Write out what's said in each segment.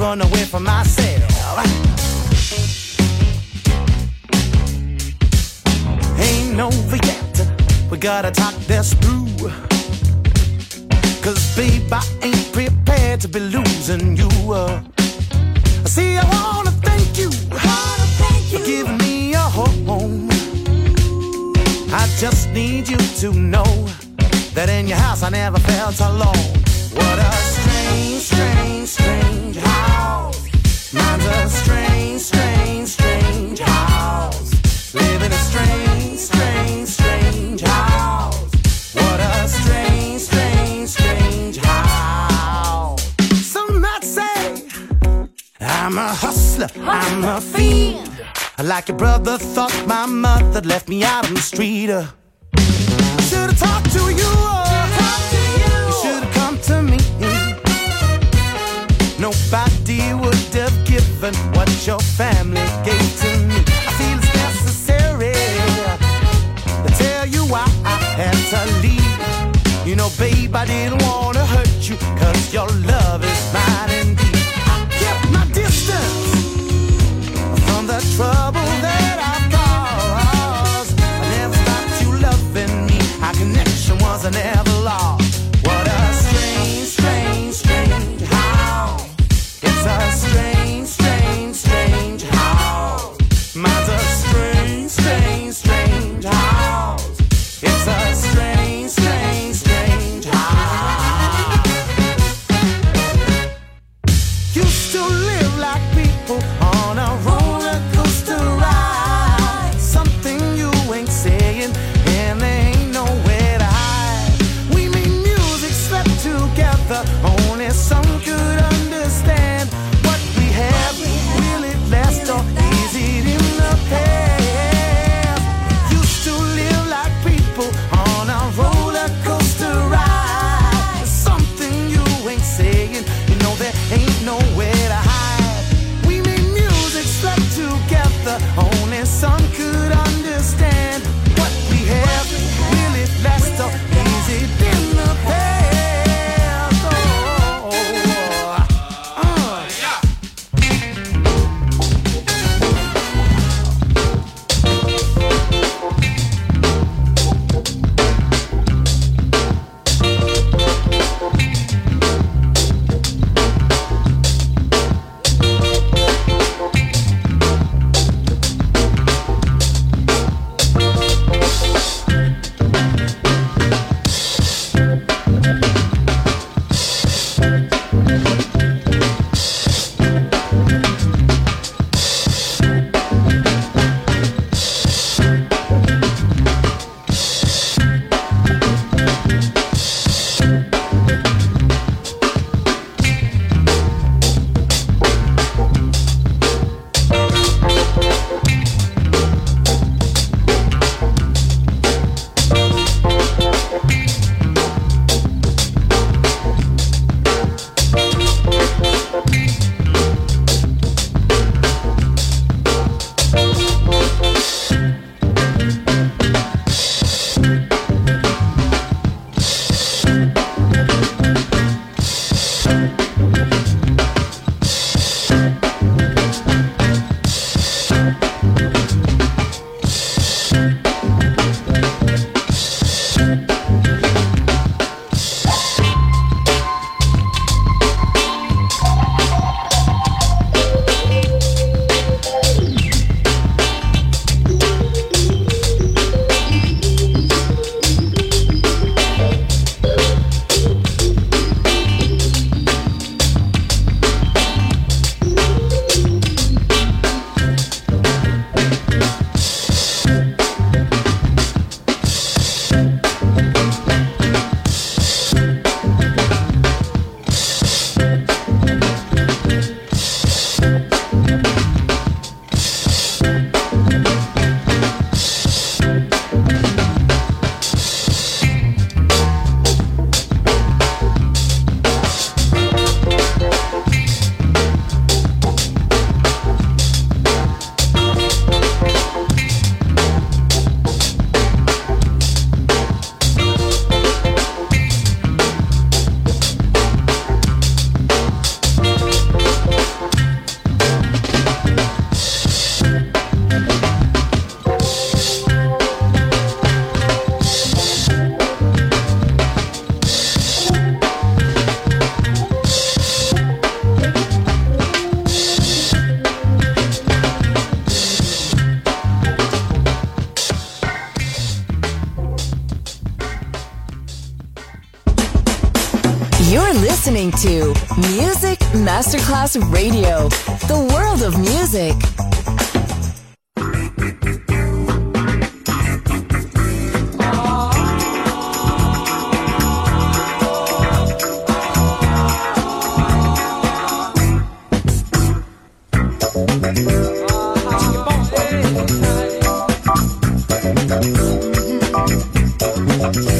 Run away from myself. Ain't over yet. We gotta talk this through. Cause, babe, I ain't prepared to be losing you. Uh, see, I wanna thank you, wanna thank you. for giving me a home. I just need you to know that in your house I never felt alone. What a strange, strange, strange I'm a hustler, I'm a fiend. Like your brother thought my mother left me out on the street. Uh. Should've talked to you. Nobody would have given what your family gave to me. I feel it's necessary to tell you why I had to leave. You know, babe, I didn't wanna hurt you, cause your love is mine indeed. I kept my distance from the trouble that I've caused. I never stopped you loving me. Our connection was never lost. Radio, the world of music. Thank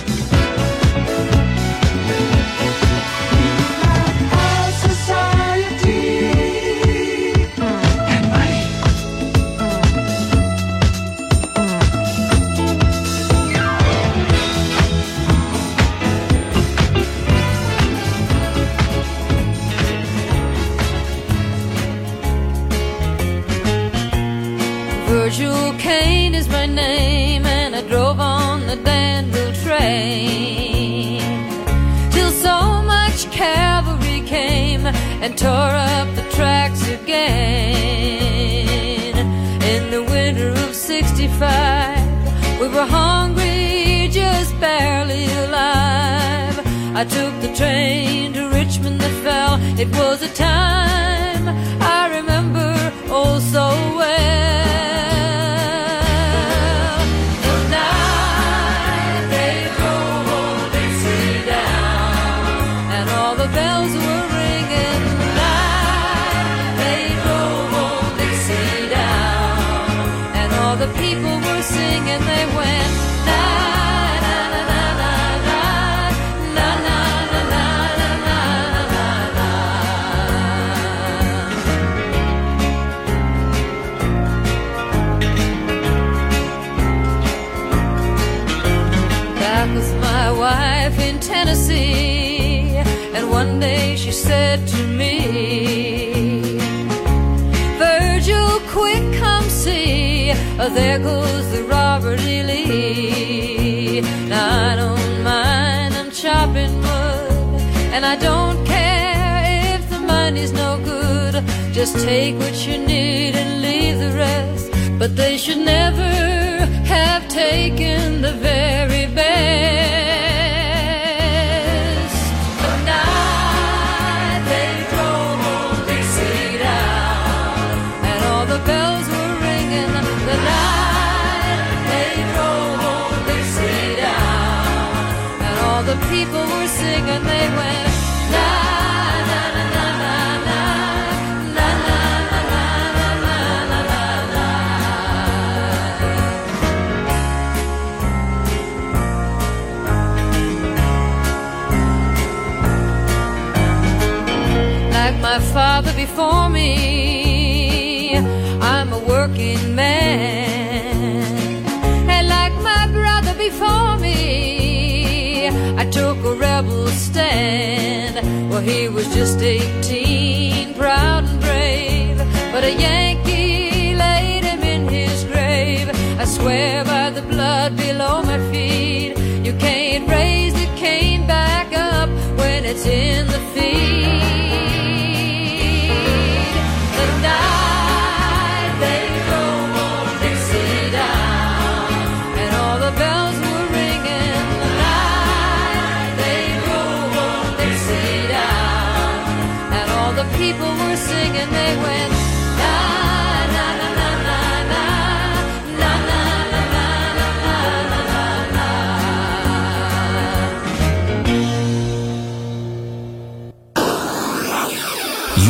Oh, there goes the Robert E. Lee. Now I don't mind, I'm chopping wood, and I don't care if the money's no good. Just take what you need and leave the rest. But they should never have taken the very best. My father before me. Well, he was just 18, proud and brave, but a Yankee laid him in his grave. I swear by the blood below my feet, you can't raise the cane back up when it's in the feed.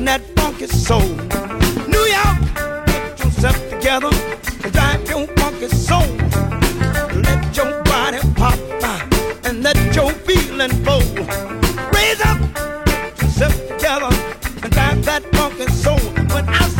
dropping that funky soul. New York, get yourself together and drive your funky soul. Let your body pop and let your feeling flow. Raise up, get yourself together and drive that funky soul. When I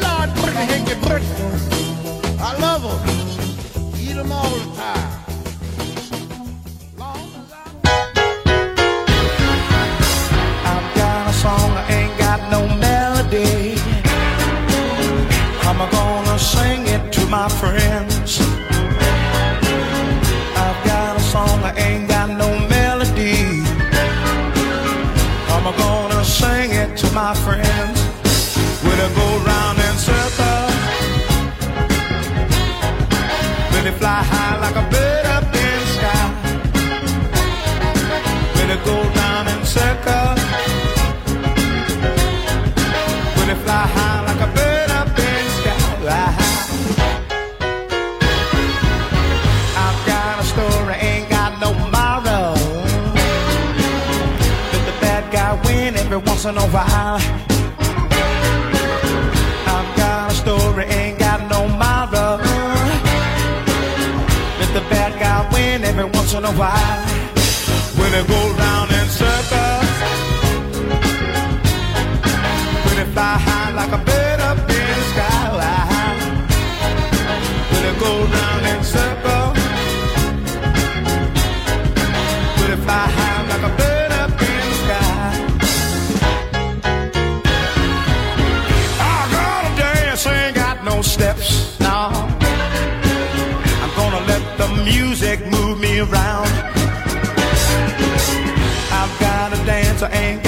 Lord, bring the hickey, bring once in a while. I've got a story, ain't got no mother. Let the bad guy win every once in a while. When it goes round. I ain't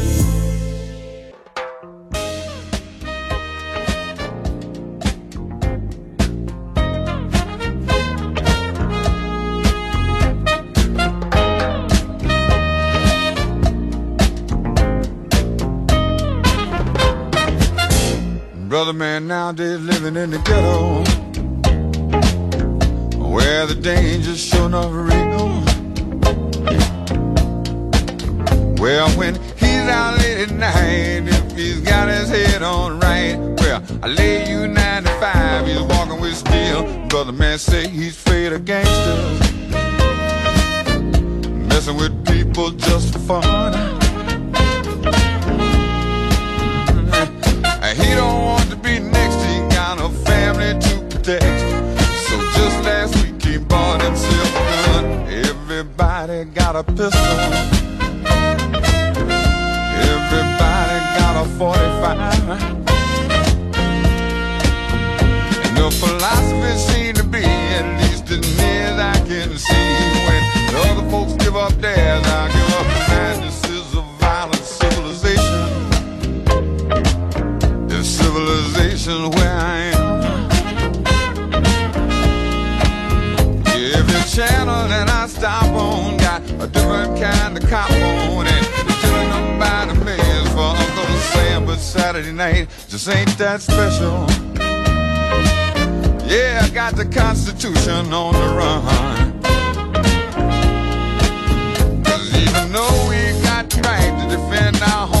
alone and chilling up by the maze for Uncle Sam. But Saturday night just ain't that special. Yeah, I got the Constitution on the run. Cause even though we got right to defend our home.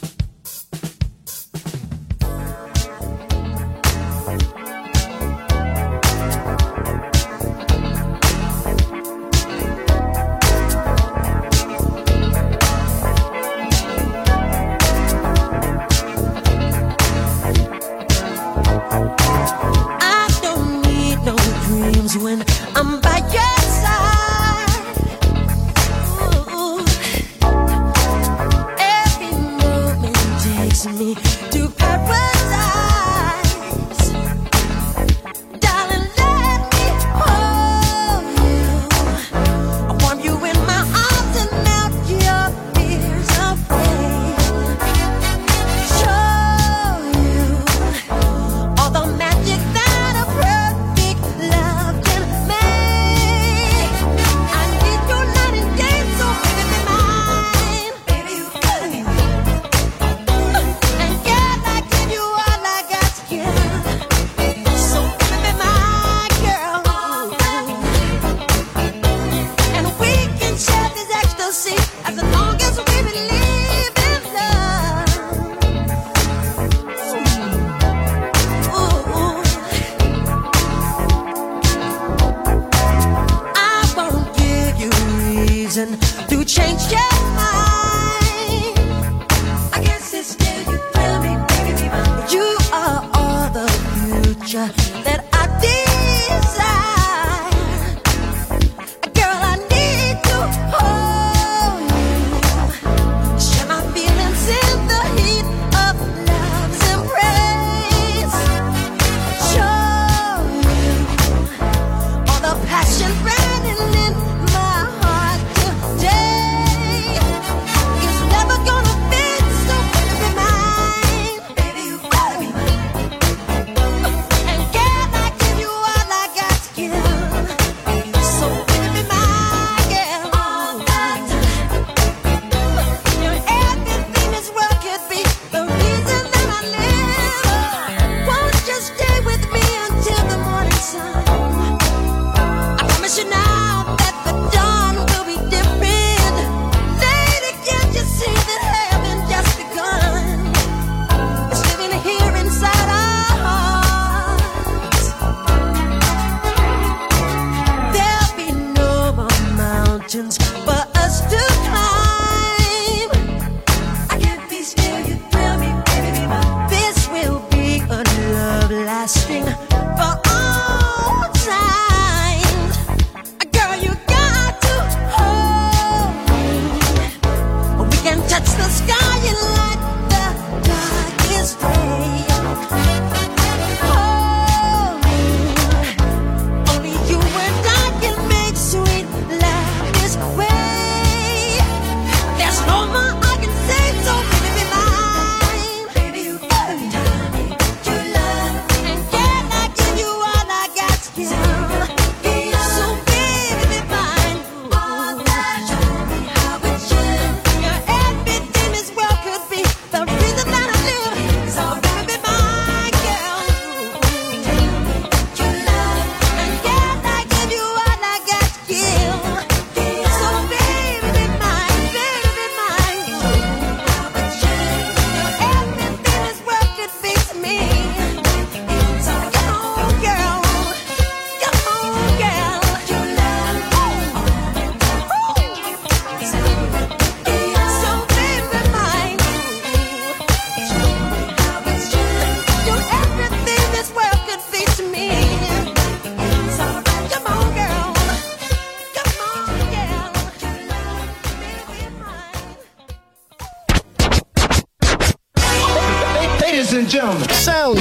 Questions.